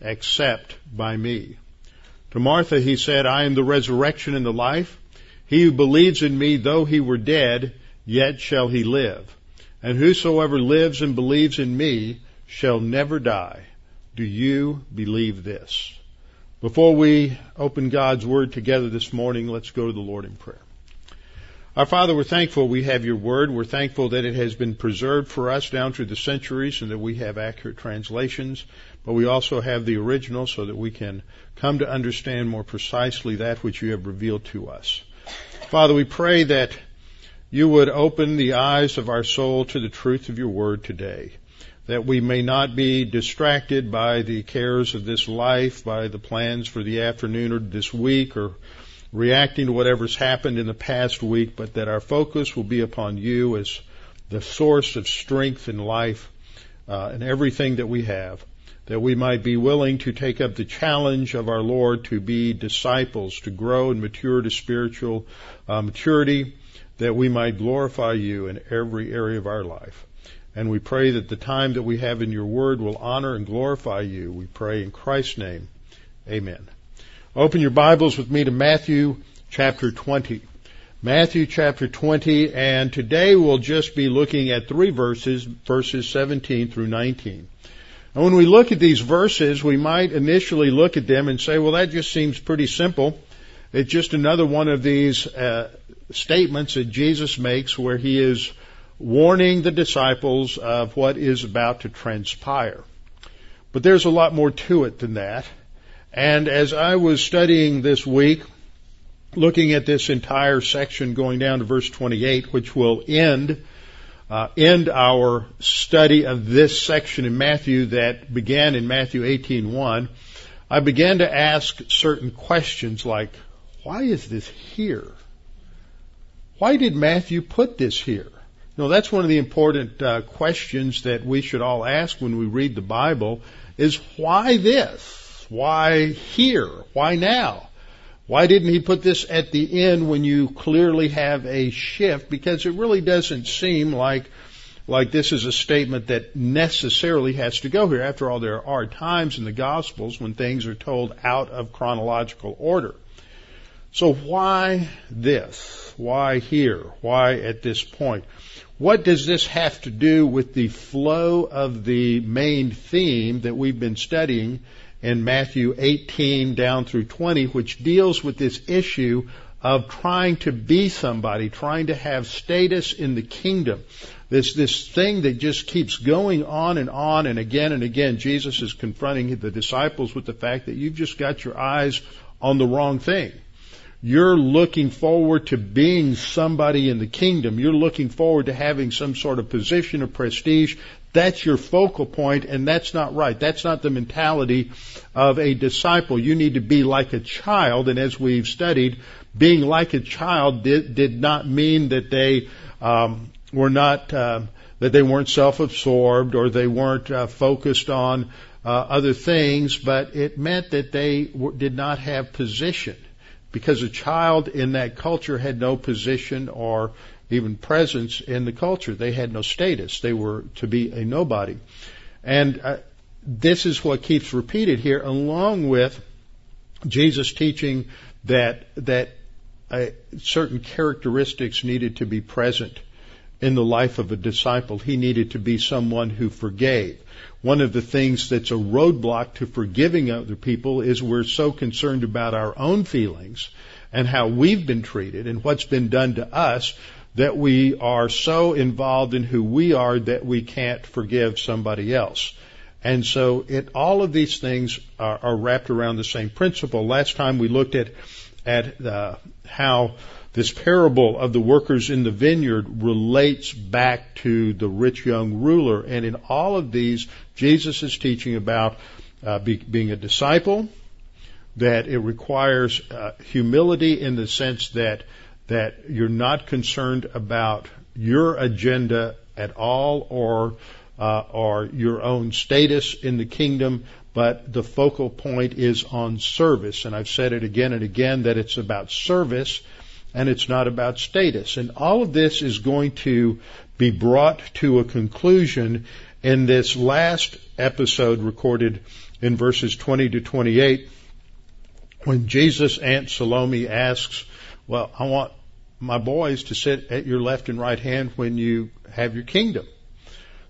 except by me. To Martha he said, I am the resurrection and the life. He who believes in me, though he were dead, yet shall he live. And whosoever lives and believes in me shall never die. Do you believe this? Before we open God's Word together this morning, let's go to the Lord in prayer. Our Father, we're thankful we have your word. We're thankful that it has been preserved for us down through the centuries and that we have accurate translations, but we also have the original so that we can come to understand more precisely that which you have revealed to us. Father, we pray that you would open the eyes of our soul to the truth of your word today, that we may not be distracted by the cares of this life, by the plans for the afternoon or this week or reacting to whatever's happened in the past week, but that our focus will be upon you as the source of strength and life uh, and everything that we have, that we might be willing to take up the challenge of our Lord to be disciples, to grow and mature to spiritual uh, maturity, that we might glorify you in every area of our life. And we pray that the time that we have in your word will honor and glorify you. We pray in Christ's name. Amen. Open your Bibles with me to Matthew chapter 20. Matthew chapter 20, and today we'll just be looking at three verses, verses 17 through 19. And when we look at these verses, we might initially look at them and say, well, that just seems pretty simple. It's just another one of these uh, statements that Jesus makes where he is warning the disciples of what is about to transpire. But there's a lot more to it than that. And as I was studying this week, looking at this entire section going down to verse 28, which will end uh, end our study of this section in Matthew that began in Matthew 18:1, I began to ask certain questions like, why is this here? Why did Matthew put this here? You know, that's one of the important uh, questions that we should all ask when we read the Bible is why this? Why here? Why now? Why didn't he put this at the end when you clearly have a shift? Because it really doesn't seem like like this is a statement that necessarily has to go here. After all, there are times in the Gospels when things are told out of chronological order. So why this? Why here? Why at this point? What does this have to do with the flow of the main theme that we've been studying in Matthew 18 down through 20, which deals with this issue of trying to be somebody, trying to have status in the kingdom. This, this thing that just keeps going on and on and again and again. Jesus is confronting the disciples with the fact that you've just got your eyes on the wrong thing. You're looking forward to being somebody in the kingdom. You're looking forward to having some sort of position of prestige. That's your focal point, and that's not right. That's not the mentality of a disciple. You need to be like a child, and as we've studied, being like a child did, did not mean that they um, were not uh, that they weren't self-absorbed or they weren't uh, focused on uh, other things, but it meant that they w- did not have position because a child in that culture had no position or even presence in the culture. They had no status. They were to be a nobody. And uh, this is what keeps repeated here, along with Jesus teaching that that uh, certain characteristics needed to be present in the life of a disciple. He needed to be someone who forgave. One of the things that's a roadblock to forgiving other people is we're so concerned about our own feelings and how we've been treated and what's been done to us that we are so involved in who we are that we can't forgive somebody else. And so it, all of these things are, are wrapped around the same principle. Last time we looked at, at uh, how this parable of the workers in the vineyard relates back to the rich young ruler. And in all of these, Jesus is teaching about uh, be, being a disciple, that it requires uh, humility in the sense that that you're not concerned about your agenda at all or uh, or your own status in the kingdom, but the focal point is on service. And I've said it again and again that it's about service and it's not about status. And all of this is going to be brought to a conclusion in this last episode recorded in verses 20 to 28 when Jesus' Aunt Salome asks, well, I want my boys to sit at your left and right hand when you have your kingdom.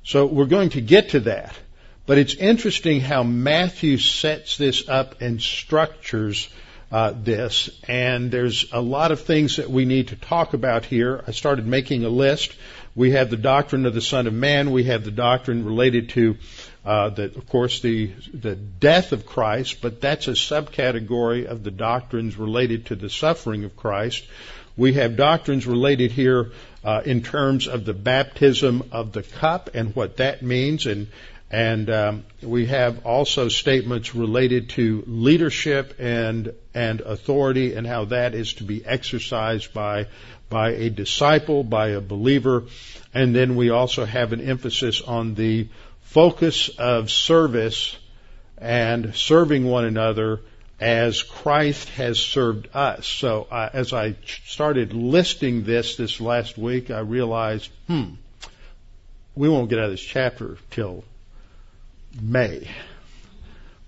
So we're going to get to that. But it's interesting how Matthew sets this up and structures uh, this, and there's a lot of things that we need to talk about here. I started making a list. We have the doctrine of the Son of Man. We have the doctrine related to, uh, the, of course, the the death of Christ, but that's a subcategory of the doctrines related to the suffering of Christ. We have doctrines related here uh, in terms of the baptism of the cup and what that means, and and um, we have also statements related to leadership and and authority and how that is to be exercised by by a disciple, by a believer, and then we also have an emphasis on the focus of service and serving one another as Christ has served us. So uh, as I started listing this this last week, I realized, hmm, we won't get out of this chapter till May.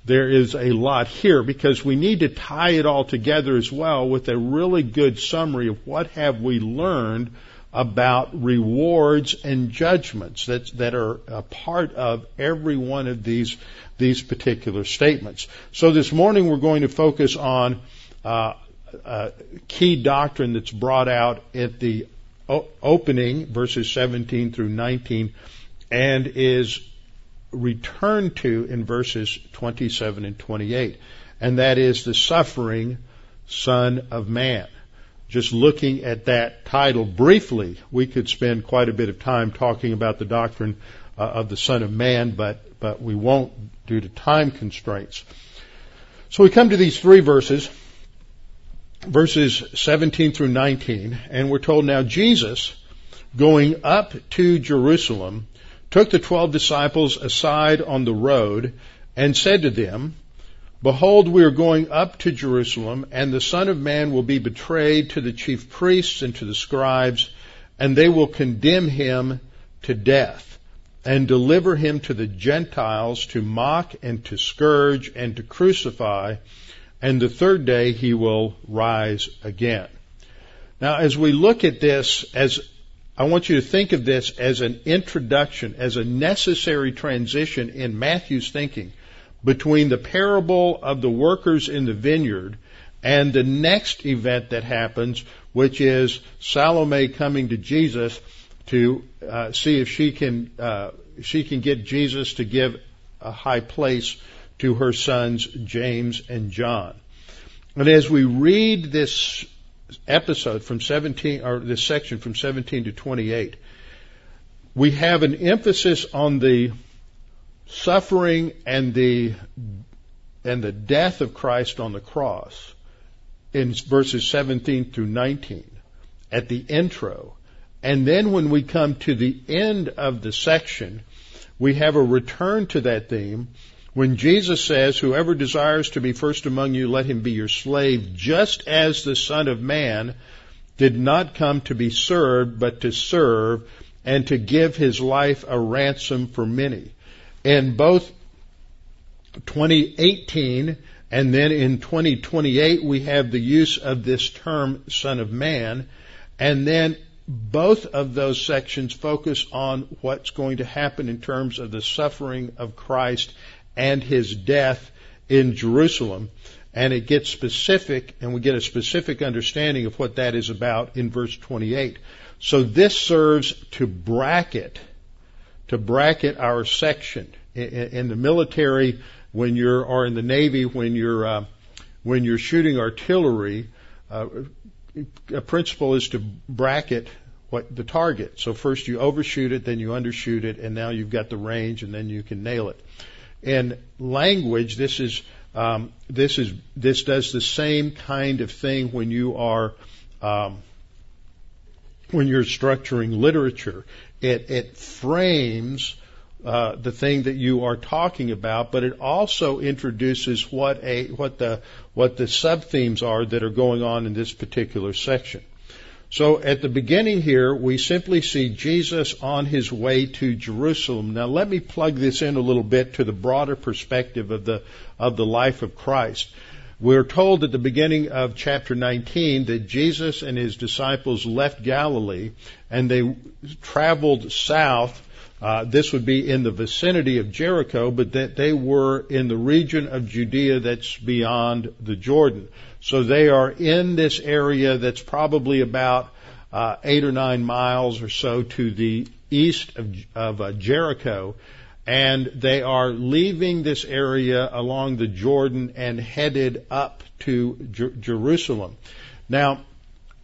There is a lot here because we need to tie it all together as well with a really good summary of what have we learned about rewards and judgments that, that are a part of every one of these, these particular statements. So this morning we're going to focus on uh, a key doctrine that's brought out at the opening, verses 17 through 19, and is returned to in verses 27 and 28. And that is the suffering Son of Man just looking at that title briefly, we could spend quite a bit of time talking about the doctrine uh, of the Son of Man, but, but we won't due to time constraints. So we come to these three verses, verses 17 through 19, and we're told now Jesus, going up to Jerusalem, took the twelve disciples aside on the road and said to them, Behold, we are going up to Jerusalem, and the Son of Man will be betrayed to the chief priests and to the scribes, and they will condemn him to death, and deliver him to the Gentiles to mock and to scourge and to crucify, and the third day he will rise again. Now, as we look at this, as I want you to think of this as an introduction, as a necessary transition in Matthew's thinking between the parable of the workers in the vineyard and the next event that happens, which is Salome coming to Jesus to uh, see if she can uh, she can get Jesus to give a high place to her sons James and John. And as we read this episode from 17 or this section from 17 to 28, we have an emphasis on the suffering and the and the death of Christ on the cross in verses 17 through 19 at the intro. And then when we come to the end of the section, we have a return to that theme when Jesus says, Whoever desires to be first among you, let him be your slave, just as the Son of Man did not come to be served, but to serve and to give his life a ransom for many. In both 2018 and then in 2028 we have the use of this term son of man and then both of those sections focus on what's going to happen in terms of the suffering of Christ and his death in Jerusalem. And it gets specific, and we get a specific understanding of what that is about in verse 28. So this serves to bracket to bracket our section. In, the military, when you're, or in the Navy, when you're, uh, when you're shooting artillery, uh, a principle is to bracket what the target. So first you overshoot it, then you undershoot it, and now you've got the range, and then you can nail it. In language, this is um, this is this does the same kind of thing when you are um, when you're structuring literature. It it frames uh, the thing that you are talking about, but it also introduces what a what the what the sub themes are that are going on in this particular section. So at the beginning here, we simply see Jesus on his way to Jerusalem. Now let me plug this in a little bit to the broader perspective of the, of the life of Christ. We're told at the beginning of chapter 19 that Jesus and his disciples left Galilee and they traveled south. Uh, this would be in the vicinity of Jericho, but that they were in the region of Judea that's beyond the Jordan. So they are in this area that's probably about uh, eight or nine miles or so to the east of, of uh, Jericho, and they are leaving this area along the Jordan and headed up to Jer- Jerusalem. Now,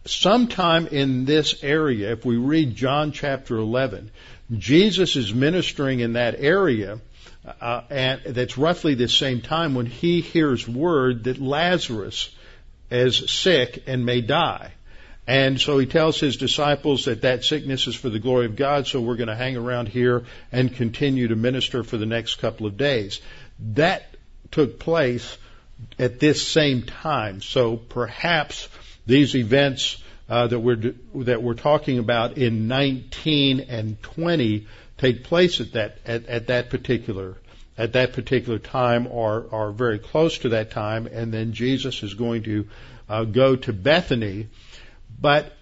sometime in this area, if we read John chapter 11, Jesus is ministering in that area, uh, and that's roughly the same time when he hears word that Lazarus is sick and may die. And so he tells his disciples that that sickness is for the glory of God, so we're going to hang around here and continue to minister for the next couple of days. That took place at this same time. So perhaps these events uh, that we're that we're talking about in 19 and 20 take place at that at, at that particular at that particular time or are very close to that time, and then Jesus is going to uh, go to Bethany. But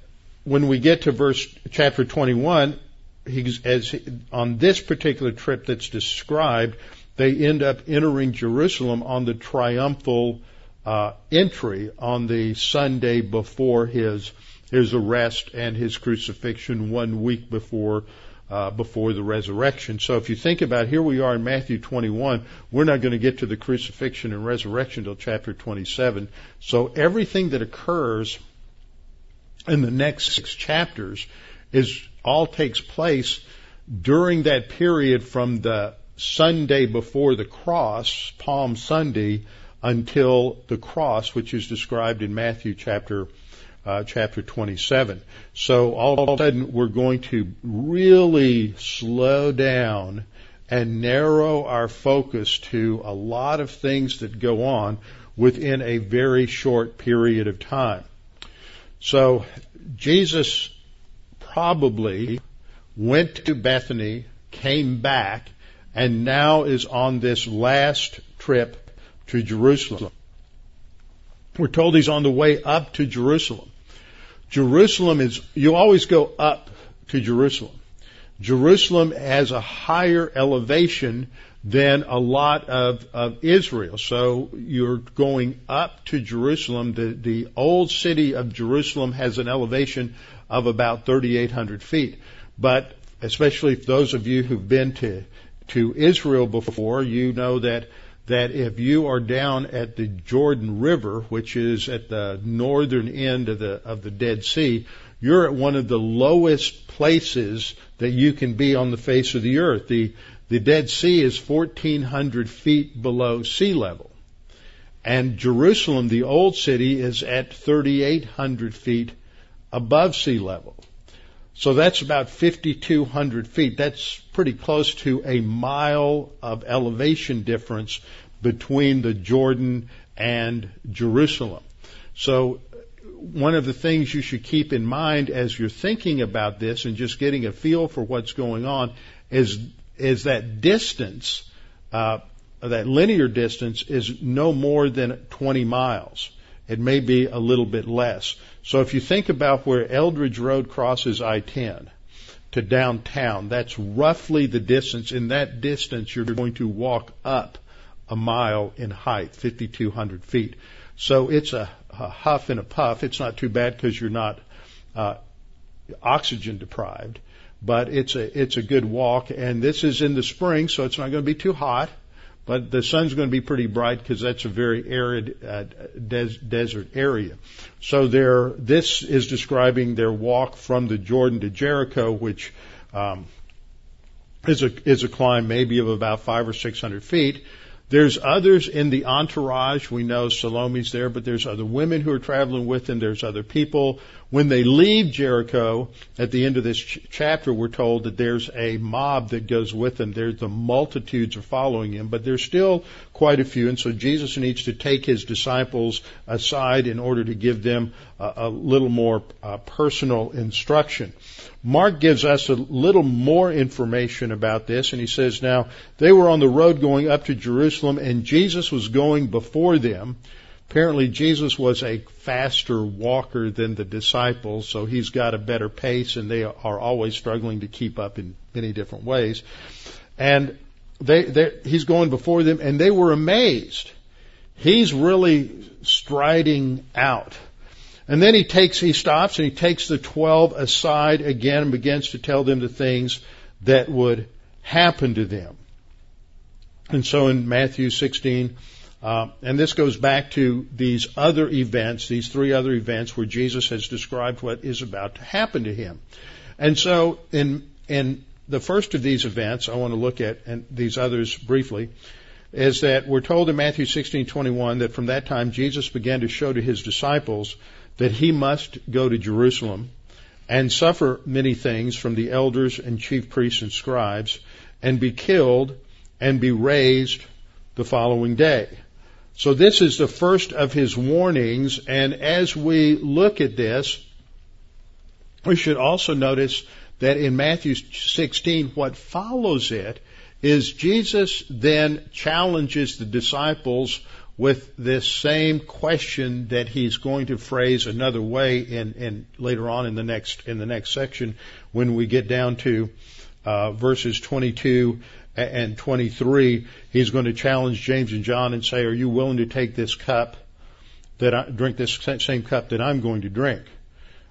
when we get to verse chapter 21, he's, as on this particular trip that's described, they end up entering Jerusalem on the triumphal uh, entry on the Sunday before his his arrest and his crucifixion, one week before uh, before the resurrection. So if you think about it, here we are in Matthew 21, we're not going to get to the crucifixion and resurrection until chapter 27. So everything that occurs in the next six chapters is all takes place during that period from the Sunday before the cross, Palm Sunday, until the cross, which is described in Matthew chapter uh, chapter 27. So all of a sudden we're going to really slow down and narrow our focus to a lot of things that go on within a very short period of time. So Jesus probably went to Bethany, came back, and now is on this last trip to Jerusalem. We're told he's on the way up to Jerusalem. Jerusalem is, you always go up to Jerusalem. Jerusalem has a higher elevation than a lot of, of Israel. So you're going up to Jerusalem. The, the old city of Jerusalem has an elevation of about 3,800 feet. But especially those of you who've been to, to Israel before, you know that that if you are down at the Jordan River, which is at the northern end of the of the Dead Sea, you're at one of the lowest places that you can be on the face of the earth. The the Dead Sea is 1400 feet below sea level. And Jerusalem, the old city, is at 3800 feet above sea level. So that's about 5,200 feet. That's pretty close to a mile of elevation difference between the Jordan and Jerusalem. So one of the things you should keep in mind as you're thinking about this and just getting a feel for what's going on is is that distance, uh, that linear distance is no more than 20 miles. It may be a little bit less. So if you think about where Eldridge Road crosses I-10 to downtown, that's roughly the distance. In that distance, you're going to walk up a mile in height, 5,200 feet. So it's a, a, huff and a puff. It's not too bad because you're not uh, oxygen deprived, but it's a it's a good walk. And this is in the spring, so it's not going to be too hot. But the sun's going to be pretty bright because that's a very arid uh, des- desert area. So there, this is describing their walk from the Jordan to Jericho, which um, is a is a climb maybe of about five or six hundred feet. There's others in the entourage. We know Salome's there, but there's other women who are traveling with him. There's other people. When they leave Jericho, at the end of this ch- chapter, we're told that there's a mob that goes with them. There's the multitudes are following him, but there's still quite a few. And so Jesus needs to take his disciples aside in order to give them a, a little more uh, personal instruction. Mark gives us a little more information about this, and he says, Now, they were on the road going up to Jerusalem, and Jesus was going before them. Apparently, Jesus was a faster walker than the disciples, so he's got a better pace, and they are always struggling to keep up in many different ways. And they, he's going before them, and they were amazed. He's really striding out. And then he takes, he stops and he takes the twelve aside again and begins to tell them the things that would happen to them. And so in Matthew 16, uh, and this goes back to these other events, these three other events where Jesus has described what is about to happen to him. And so in, in the first of these events, I want to look at, and these others briefly, is that we're told in Matthew 16:21 that from that time Jesus began to show to his disciples that he must go to Jerusalem and suffer many things from the elders and chief priests and scribes and be killed and be raised the following day. So this is the first of his warnings and as we look at this, we should also notice that in Matthew 16, what follows it is Jesus then challenges the disciples with this same question that he's going to phrase another way in, in later on in the next in the next section when we get down to uh, verses 22 and 23 he's going to challenge James and John and say are you willing to take this cup that I drink this same cup that I'm going to drink?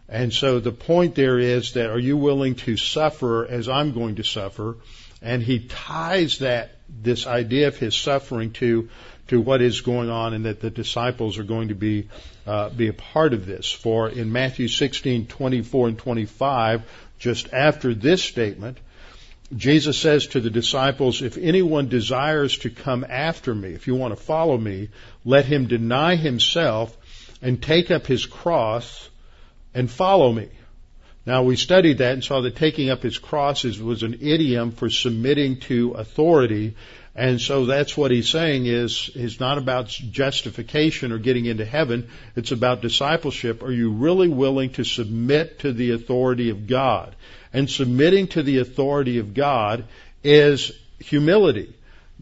And so the point there is that are you willing to suffer as I'm going to suffer? And he ties that this idea of his suffering to to what is going on and that the disciples are going to be uh, be a part of this. For in Matthew 16, 24 and 25, just after this statement, Jesus says to the disciples, if anyone desires to come after me, if you want to follow me, let him deny himself and take up his cross and follow me. Now we studied that and saw that taking up his cross was an idiom for submitting to authority and so that's what he's saying is, is not about justification or getting into heaven. It's about discipleship. Are you really willing to submit to the authority of God? And submitting to the authority of God is humility.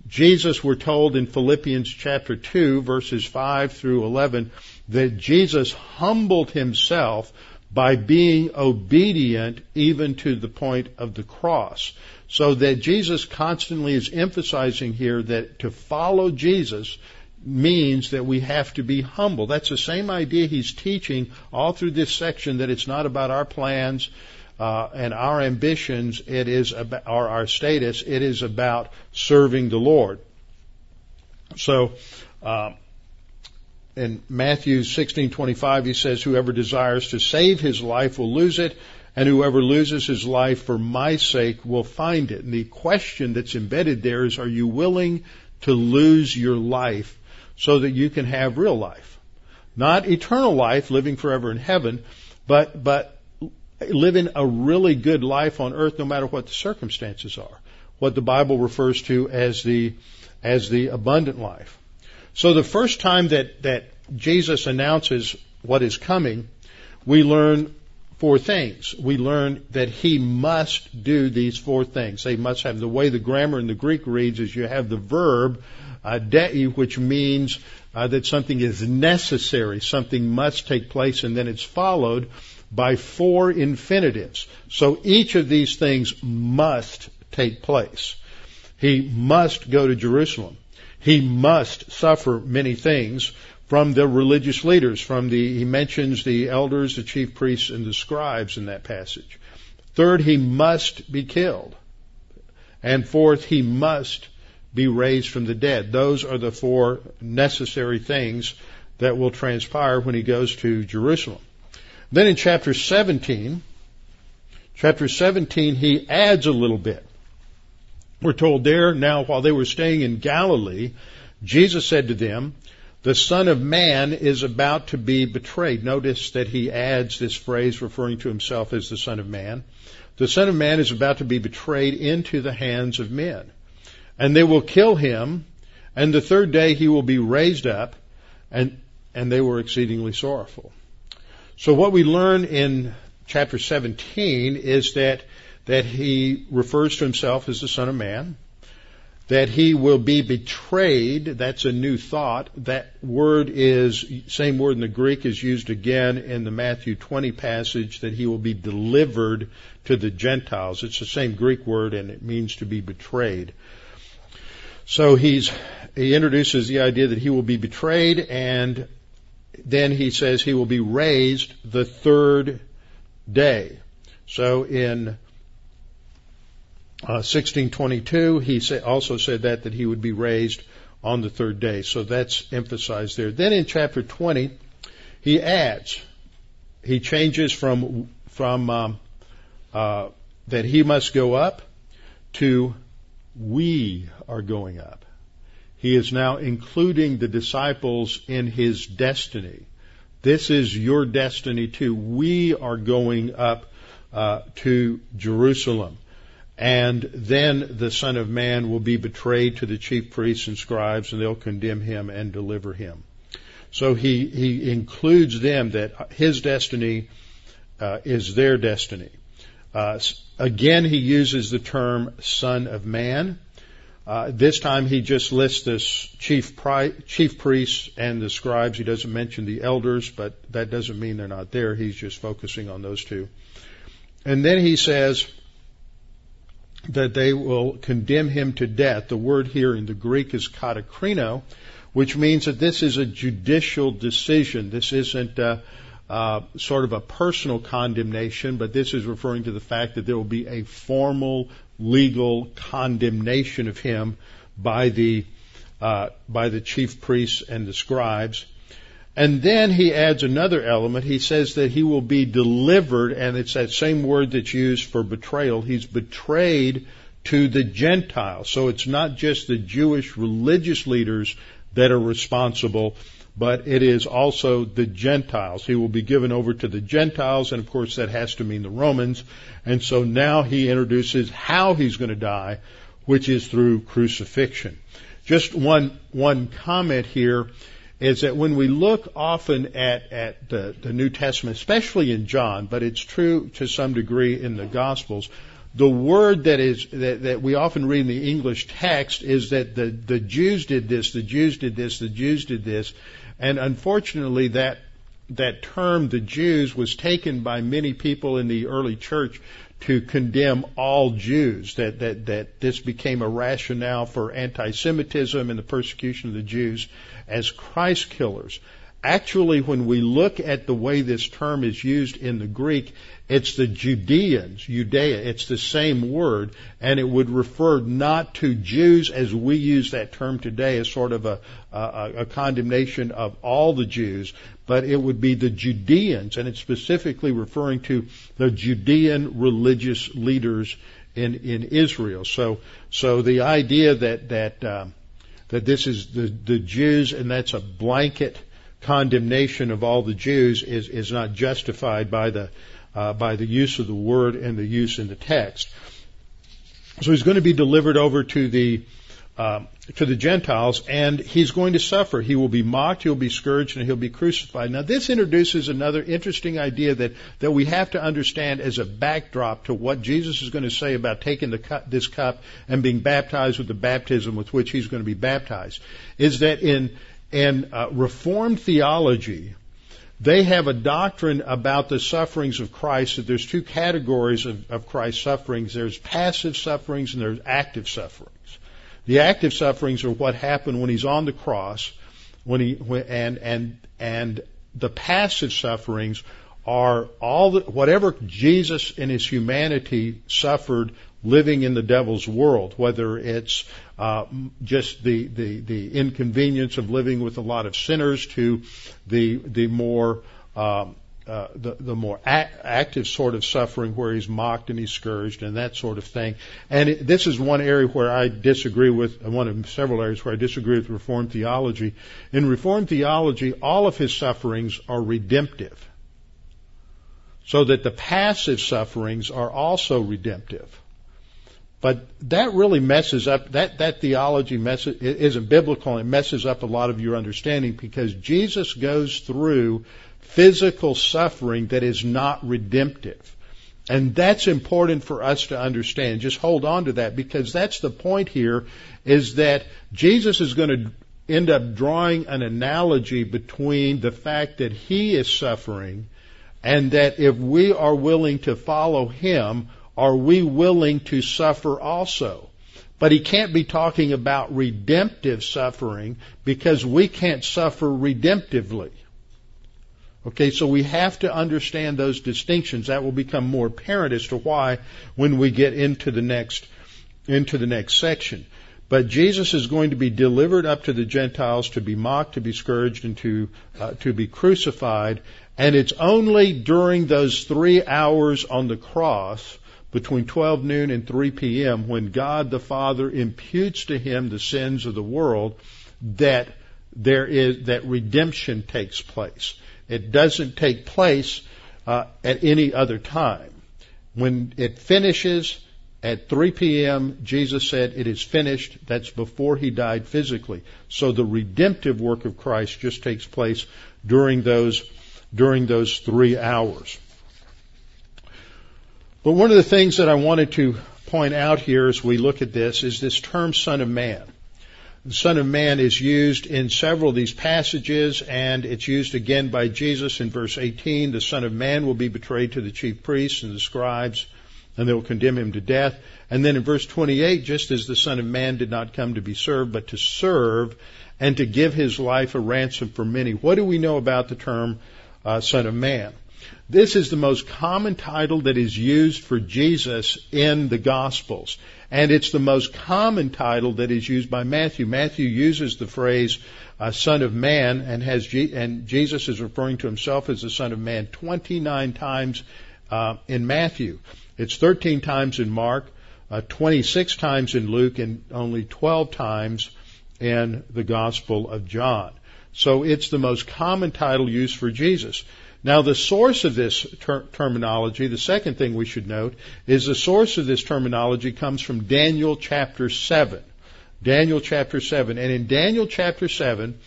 Jesus, we're told in Philippians chapter 2 verses 5 through 11 that Jesus humbled himself by being obedient even to the point of the cross. So that Jesus constantly is emphasizing here that to follow Jesus means that we have to be humble. That's the same idea he's teaching all through this section that it's not about our plans uh, and our ambitions. It is about or our status. It is about serving the Lord. So. Uh, in Matthew 16:25 he says whoever desires to save his life will lose it and whoever loses his life for my sake will find it. And the question that's embedded there is, are you willing to lose your life so that you can have real life? Not eternal life, living forever in heaven, but, but living a really good life on earth no matter what the circumstances are. What the Bible refers to as the, as the abundant life. So the first time that, that Jesus announces what is coming, we learn four things. We learn that he must do these four things. They must have the way the grammar in the Greek reads is you have the verb uh, dei, which means uh, that something is necessary, something must take place, and then it's followed by four infinitives. So each of these things must take place. He must go to Jerusalem. He must suffer many things from the religious leaders, from the, he mentions the elders, the chief priests, and the scribes in that passage. Third, he must be killed. And fourth, he must be raised from the dead. Those are the four necessary things that will transpire when he goes to Jerusalem. Then in chapter 17, chapter 17, he adds a little bit. We're told there now while they were staying in Galilee, Jesus said to them, the Son of Man is about to be betrayed. Notice that he adds this phrase referring to himself as the Son of Man. The Son of Man is about to be betrayed into the hands of men. And they will kill him, and the third day he will be raised up, and, and they were exceedingly sorrowful. So what we learn in chapter 17 is that, that he refers to himself as the Son of Man that he will be betrayed. That's a new thought. That word is, same word in the Greek is used again in the Matthew 20 passage that he will be delivered to the Gentiles. It's the same Greek word and it means to be betrayed. So he's, he introduces the idea that he will be betrayed and then he says he will be raised the third day. So in 1622, uh, he say, also said that, that he would be raised on the third day. So that's emphasized there. Then in chapter 20, he adds, he changes from, from, um, uh, that he must go up to we are going up. He is now including the disciples in his destiny. This is your destiny too. We are going up uh, to Jerusalem. And then the Son of Man will be betrayed to the chief priests and scribes, and they'll condemn him and deliver him. So he, he includes them that his destiny uh, is their destiny. Uh, again, he uses the term Son of Man. Uh, this time he just lists the chief, pri- chief priests and the scribes. He doesn't mention the elders, but that doesn't mean they're not there. He's just focusing on those two. And then he says, that they will condemn him to death. The word here in the Greek is katakrino, which means that this is a judicial decision. This isn't a, uh, sort of a personal condemnation, but this is referring to the fact that there will be a formal legal condemnation of him by the uh, by the chief priests and the scribes. And then he adds another element. He says that he will be delivered, and it's that same word that's used for betrayal. He's betrayed to the Gentiles. So it's not just the Jewish religious leaders that are responsible, but it is also the Gentiles. He will be given over to the Gentiles, and of course that has to mean the Romans. And so now he introduces how he's going to die, which is through crucifixion. Just one, one comment here is that when we look often at, at the, the New Testament, especially in John, but it's true to some degree in the Gospels, the word that is that, that we often read in the English text is that the, the Jews did this, the Jews did this, the Jews did this, and unfortunately that that term the Jews was taken by many people in the early church to condemn all Jews, that, that, that this became a rationale for anti-Semitism and the persecution of the Jews as Christ killers. Actually, when we look at the way this term is used in the Greek, it's the Judeans, Judea, it's the same word, and it would refer not to Jews as we use that term today as sort of a, a, a condemnation of all the Jews, but it would be the Judeans, and it's specifically referring to the Judean religious leaders in, in Israel. So, so the idea that, that, um, that this is the, the Jews and that's a blanket condemnation of all the Jews is, is not justified by the, uh, by the use of the word and the use in the text. So he's going to be delivered over to the, uh, to the Gentiles, and he's going to suffer. He will be mocked, he'll be scourged, and he'll be crucified. Now, this introduces another interesting idea that, that we have to understand as a backdrop to what Jesus is going to say about taking cup, this cup and being baptized with the baptism with which he's going to be baptized. Is that in, in uh, Reformed theology, they have a doctrine about the sufferings of Christ that there's two categories of, of Christ's sufferings. There's passive sufferings and there's active sufferings. The active sufferings are what happened when he's on the cross, when he when, and and and the passive sufferings are all the, whatever Jesus in his humanity suffered living in the devil's world, whether it's uh, just the, the the inconvenience of living with a lot of sinners to the the more um, uh, the, the more active sort of suffering where he's mocked and he's scourged and that sort of thing. And it, this is one area where I disagree with, one of several areas where I disagree with Reformed theology. In Reformed theology, all of his sufferings are redemptive. So that the passive sufferings are also redemptive. But that really messes up, that, that theology messes, isn't biblical and it messes up a lot of your understanding because Jesus goes through physical suffering that is not redemptive. And that's important for us to understand. Just hold on to that because that's the point here is that Jesus is going to end up drawing an analogy between the fact that he is suffering and that if we are willing to follow him, are we willing to suffer also? But he can't be talking about redemptive suffering because we can't suffer redemptively. Okay, so we have to understand those distinctions. That will become more apparent as to why when we get into the next into the next section. But Jesus is going to be delivered up to the Gentiles to be mocked, to be scourged, and to uh, to be crucified. And it's only during those three hours on the cross between 12 noon and 3 p.m. when God the Father imputes to him the sins of the world that there is that redemption takes place. It doesn't take place uh, at any other time. When it finishes at 3 p.m., Jesus said, "It is finished." That's before he died physically. So the redemptive work of Christ just takes place during those during those three hours. But one of the things that I wanted to point out here as we look at this is this term Son of Man. The Son of Man is used in several of these passages, and it's used again by Jesus in verse 18. The Son of Man will be betrayed to the chief priests and the scribes, and they will condemn him to death. And then in verse 28, just as the Son of Man did not come to be served, but to serve and to give his life a ransom for many. What do we know about the term uh, Son of Man? This is the most common title that is used for Jesus in the Gospels. And it's the most common title that is used by Matthew. Matthew uses the phrase uh, Son of Man and has G- and Jesus is referring to himself as the Son of Man 29 times uh, in Matthew. It's 13 times in Mark, uh, 26 times in Luke, and only 12 times in the Gospel of John. So it's the most common title used for Jesus. Now, the source of this ter- terminology, the second thing we should note, is the source of this terminology comes from Daniel chapter 7. Daniel chapter 7. And in Daniel chapter 7,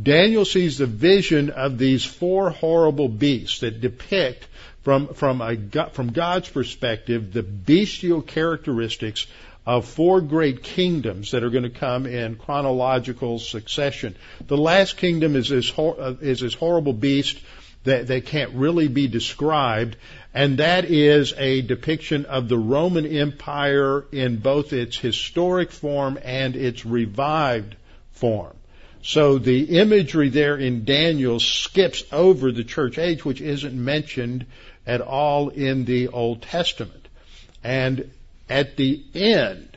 Daniel sees the vision of these four horrible beasts that depict from, from, a, from God's perspective the bestial characteristics of four great kingdoms that are going to come in chronological succession. The last kingdom is this, uh, is this horrible beast that, that can't really be described, and that is a depiction of the Roman Empire in both its historic form and its revived form. So the imagery there in Daniel skips over the church age, which isn't mentioned at all in the Old Testament. And at the end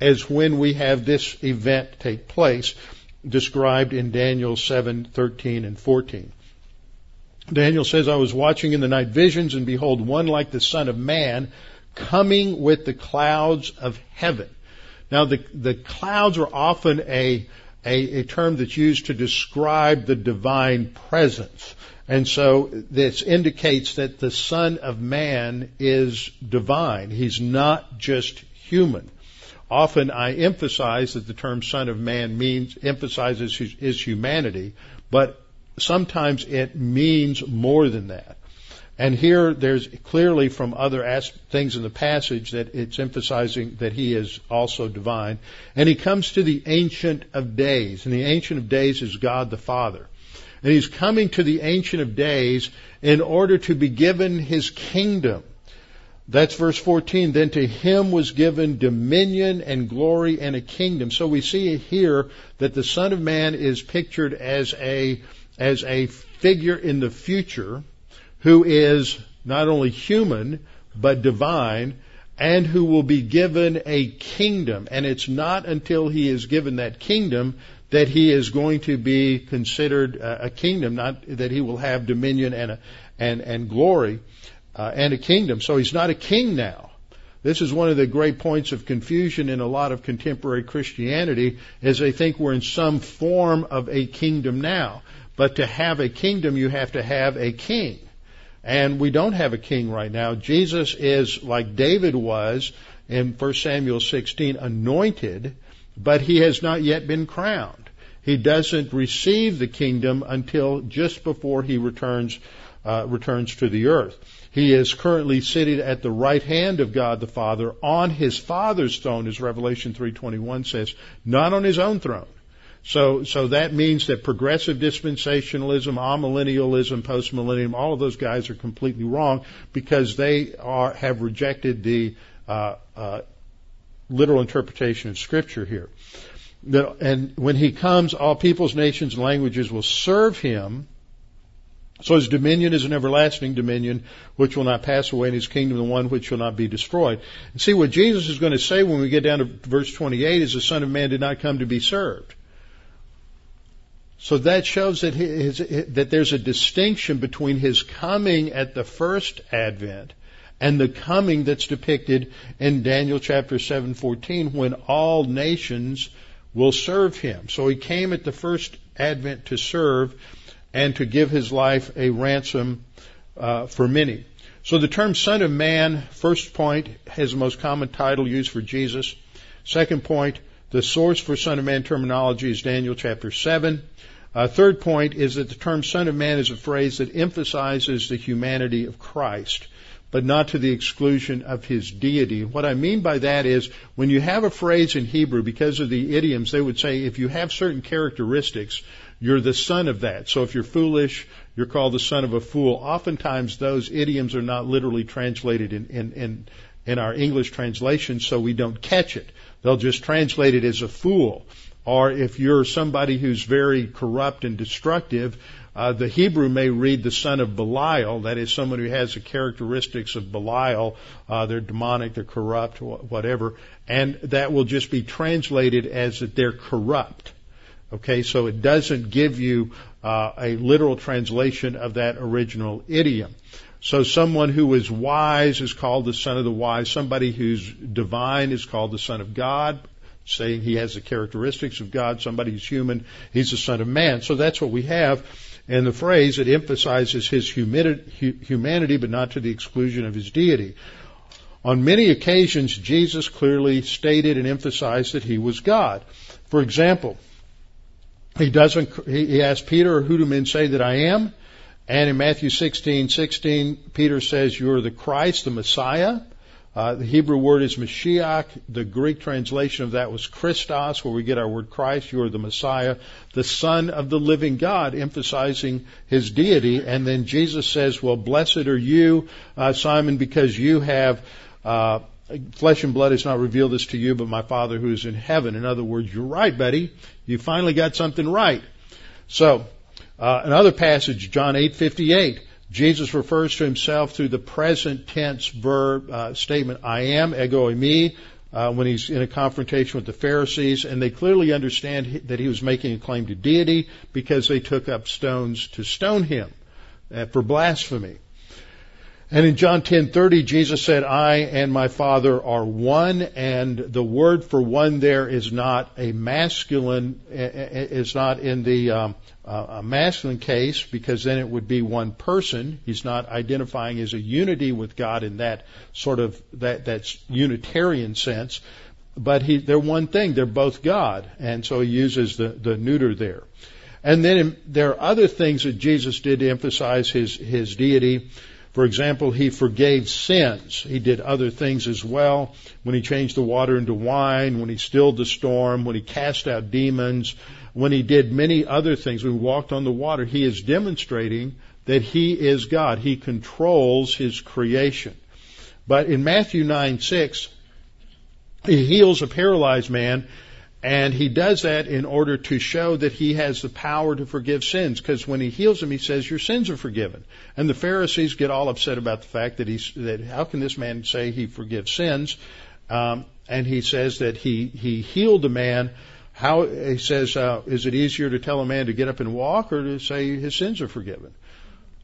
is when we have this event take place described in Daniel 7, 13, and 14. Daniel says, I was watching in the night visions, and behold, one like the Son of Man coming with the clouds of heaven. Now, the, the clouds are often a, a, a term that's used to describe the divine presence. And so this indicates that the Son of Man is divine. He's not just human. Often I emphasize that the term Son of Man means, emphasizes his, his humanity, but sometimes it means more than that. And here there's clearly from other as- things in the passage that it's emphasizing that he is also divine. And he comes to the Ancient of Days. And the Ancient of Days is God the Father. And he's coming to the Ancient of Days in order to be given his kingdom. That's verse 14. Then to him was given dominion and glory and a kingdom. So we see here that the Son of Man is pictured as a as a figure in the future who is not only human, but divine, and who will be given a kingdom. And it's not until he is given that kingdom that he is going to be considered a kingdom, not that he will have dominion and a, and and glory uh, and a kingdom. So he's not a king now. This is one of the great points of confusion in a lot of contemporary Christianity, is they think we're in some form of a kingdom now. But to have a kingdom, you have to have a king. And we don't have a king right now. Jesus is like David was in 1 Samuel 16, anointed, but he has not yet been crowned. He doesn't receive the kingdom until just before he returns uh, returns to the earth. He is currently seated at the right hand of God the Father on his Father's throne, as Revelation 3:21 says, not on his own throne. So, so that means that progressive dispensationalism, amillennialism, postmillennium, all of those guys are completely wrong because they are have rejected the uh, uh, literal interpretation of Scripture here. and when he comes, all peoples, nations, and languages will serve him. So his dominion is an everlasting dominion which will not pass away, and his kingdom the one which shall not be destroyed. And see what Jesus is going to say when we get down to verse 28 is the Son of Man did not come to be served. So that shows that, his, that there's a distinction between his coming at the first advent and the coming that's depicted in Daniel chapter 7:14 when all nations will serve him. So he came at the first advent to serve and to give his life a ransom uh, for many. So the term Son of Man, first point, has the most common title used for Jesus. Second point, the source for Son of Man terminology is Daniel chapter 7. Uh, third point is that the term Son of Man is a phrase that emphasizes the humanity of Christ, but not to the exclusion of his deity. What I mean by that is when you have a phrase in Hebrew, because of the idioms, they would say if you have certain characteristics, you're the son of that. So if you're foolish, you're called the son of a fool. Oftentimes those idioms are not literally translated in, in, in, in our English translation, so we don't catch it. They'll just translate it as a fool. Or if you're somebody who's very corrupt and destructive, uh, the Hebrew may read the son of Belial, that is someone who has the characteristics of Belial. Uh, they're demonic, they're corrupt, whatever, and that will just be translated as that they're corrupt. Okay, so it doesn't give you uh, a literal translation of that original idiom. So someone who is wise is called the son of the wise. Somebody who's divine is called the son of God saying he has the characteristics of God, somebody who's human, he's the Son of Man. So that's what we have. And the phrase, it emphasizes his humanity, but not to the exclusion of his deity. On many occasions, Jesus clearly stated and emphasized that he was God. For example, he doesn't, he asked Peter, who do men say that I am? And in Matthew 16, 16, Peter says, you're the Christ, the Messiah. Uh, the Hebrew word is Mashiach. The Greek translation of that was Christos, where we get our word Christ. You are the Messiah, the Son of the living God, emphasizing his deity. And then Jesus says, well, blessed are you, uh, Simon, because you have, uh, flesh and blood has not revealed this to you, but my Father who is in heaven. In other words, you're right, buddy. You finally got something right. So, uh, another passage, John 8:58. Jesus refers to himself through the present tense verb uh, statement, I am, ego eimi, uh, when he's in a confrontation with the Pharisees, and they clearly understand that he was making a claim to deity because they took up stones to stone him uh, for blasphemy. And in John 10:30, Jesus said, "I and my Father are one," and the word for one there is not a masculine, is not in the um, a masculine case because then it would be one person. He's not identifying as a unity with God in that sort of that that's Unitarian sense, but he, they're one thing. They're both God, and so he uses the the neuter there. And then there are other things that Jesus did to emphasize his his deity. For example, he forgave sins. He did other things as well. When he changed the water into wine, when he stilled the storm, when he cast out demons, when he did many other things, when he walked on the water, he is demonstrating that he is God. He controls his creation. But in Matthew 9, 6, he heals a paralyzed man and he does that in order to show that he has the power to forgive sins. Because when he heals him, he says, "Your sins are forgiven." And the Pharisees get all upset about the fact that he's that how can this man say he forgives sins? Um, and he says that he he healed a man How he says, uh, is it easier to tell a man to get up and walk, or to say his sins are forgiven?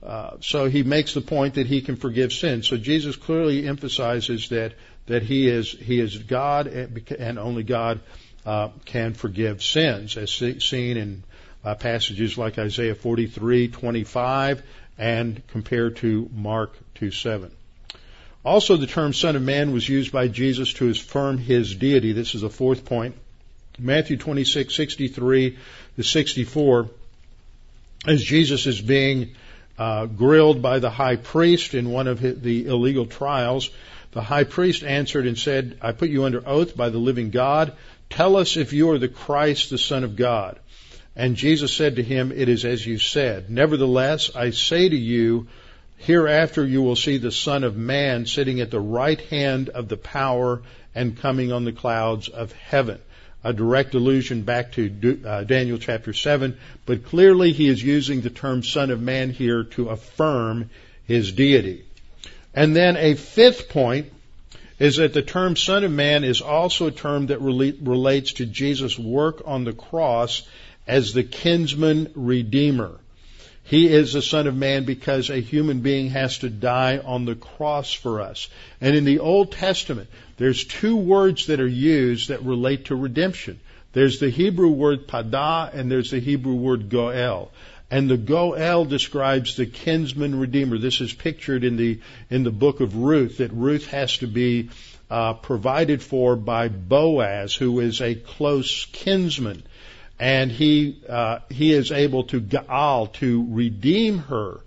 Uh, so he makes the point that he can forgive sins. So Jesus clearly emphasizes that that he is he is God and only God uh, can forgive sins, as seen in uh, passages like Isaiah 43:25 and compared to Mark 2:7. Also, the term Son of Man was used by Jesus to affirm his deity. This is a fourth point. Matthew 26:63 to 64, as Jesus is being uh, grilled by the high priest in one of the illegal trials, the high priest answered and said, I put you under oath by the living God. Tell us if you are the Christ, the Son of God. And Jesus said to him, It is as you said. Nevertheless, I say to you, hereafter you will see the Son of Man sitting at the right hand of the power and coming on the clouds of heaven a direct allusion back to uh, Daniel chapter 7, but clearly he is using the term Son of Man here to affirm his deity. And then a fifth point is that the term Son of Man is also a term that relates to Jesus' work on the cross as the kinsman redeemer. He is the Son of Man because a human being has to die on the cross for us. And in the Old Testament, there's two words that are used that relate to redemption. There's the Hebrew word pada and there's the Hebrew word goel. And the goel describes the kinsman redeemer. This is pictured in the in the book of Ruth that Ruth has to be uh, provided for by Boaz, who is a close kinsman and he uh, he is able to gaal to redeem her,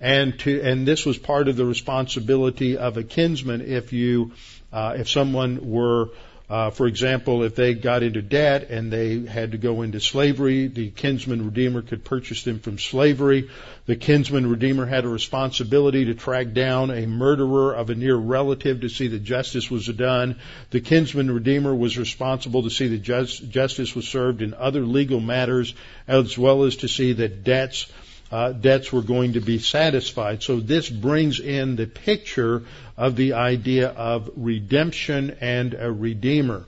and to and this was part of the responsibility of a kinsman if you uh, if someone were uh, for example, if they got into debt and they had to go into slavery, the kinsman redeemer could purchase them from slavery. The kinsman redeemer had a responsibility to track down a murderer of a near relative to see that justice was done. The kinsman redeemer was responsible to see that justice was served in other legal matters, as well as to see that debts uh, debts were going to be satisfied. So this brings in the picture of the idea of redemption and a redeemer.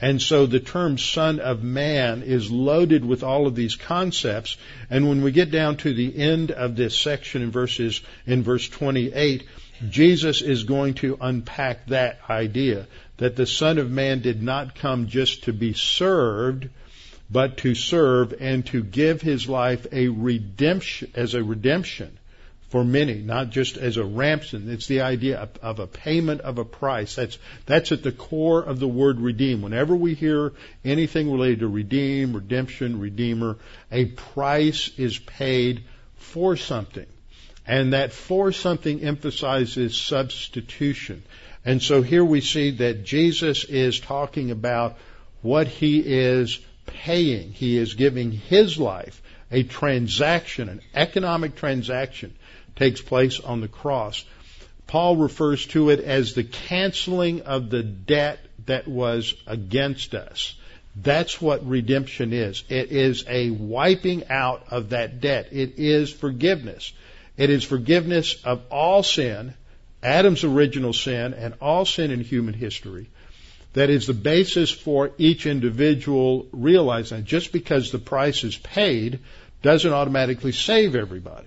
And so the term Son of Man is loaded with all of these concepts. And when we get down to the end of this section in verses, in verse 28, Jesus is going to unpack that idea that the Son of Man did not come just to be served, but to serve and to give his life a redemption, as a redemption for many, not just as a ransom. It's the idea of, of, a payment of a price. That's, that's at the core of the word redeem. Whenever we hear anything related to redeem, redemption, redeemer, a price is paid for something. And that for something emphasizes substitution. And so here we see that Jesus is talking about what he is paying. He is giving his life a transaction, an economic transaction takes place on the cross. Paul refers to it as the canceling of the debt that was against us. That's what redemption is. It is a wiping out of that debt. It is forgiveness. It is forgiveness of all sin, Adam's original sin, and all sin in human history that is the basis for each individual realizing that just because the price is paid doesn't automatically save everybody.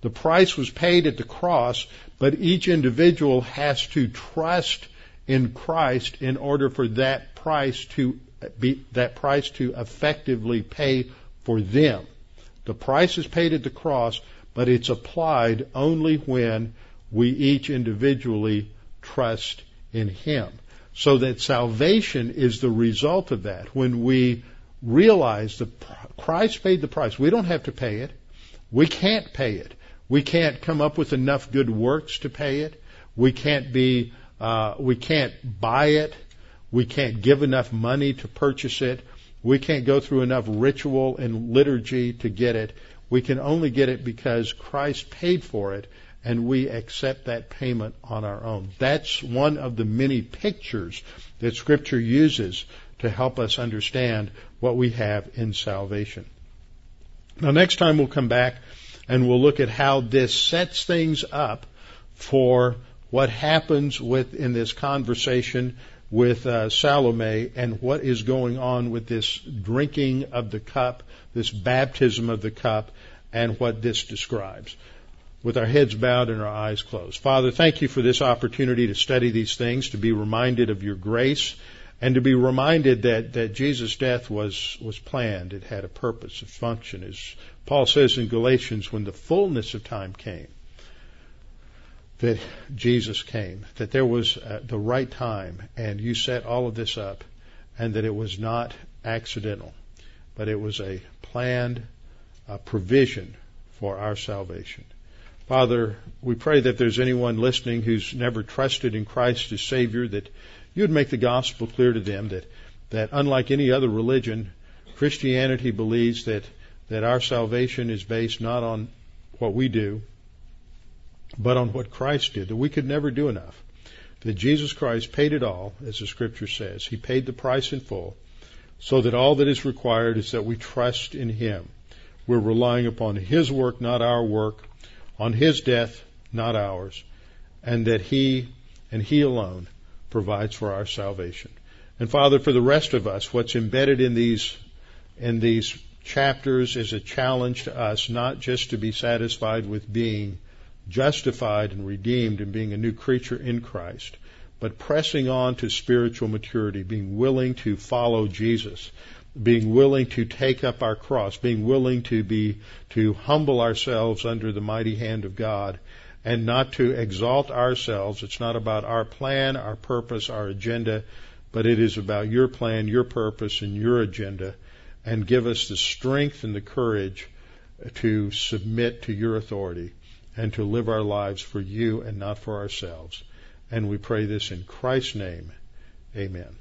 The price was paid at the cross, but each individual has to trust in Christ in order for that price to be, that price to effectively pay for them. The price is paid at the cross, but it's applied only when we each individually trust in Him. So that salvation is the result of that. When we realize that Christ paid the price, we don't have to pay it. We can't pay it. We can't come up with enough good works to pay it. We can't be, uh, we can't buy it. We can't give enough money to purchase it. We can't go through enough ritual and liturgy to get it. We can only get it because Christ paid for it and we accept that payment on our own. That's one of the many pictures that Scripture uses to help us understand what we have in salvation. Now, next time we'll come back and we'll look at how this sets things up for what happens with in this conversation with uh, Salome and what is going on with this drinking of the cup, this baptism of the cup, and what this describes. With our heads bowed and our eyes closed. Father, thank you for this opportunity to study these things, to be reminded of your grace, and to be reminded that, that Jesus' death was, was planned. It had a purpose, a function. As Paul says in Galatians, when the fullness of time came, that Jesus came, that there was uh, the right time, and you set all of this up, and that it was not accidental, but it was a planned provision for our salvation. Father, we pray that there's anyone listening who's never trusted in Christ as Savior, that you would make the gospel clear to them that, that unlike any other religion, Christianity believes that, that our salvation is based not on what we do, but on what Christ did, that we could never do enough. That Jesus Christ paid it all, as the scripture says. He paid the price in full, so that all that is required is that we trust in Him. We're relying upon His work, not our work, on His death, not ours, and that He and He alone provides for our salvation. And Father, for the rest of us, what's embedded in these, in these chapters is a challenge to us not just to be satisfied with being justified and redeemed and being a new creature in Christ, but pressing on to spiritual maturity, being willing to follow Jesus, being willing to take up our cross, being willing to be, to humble ourselves under the mighty hand of God and not to exalt ourselves. It's not about our plan, our purpose, our agenda, but it is about your plan, your purpose, and your agenda. And give us the strength and the courage to submit to your authority and to live our lives for you and not for ourselves. And we pray this in Christ's name. Amen.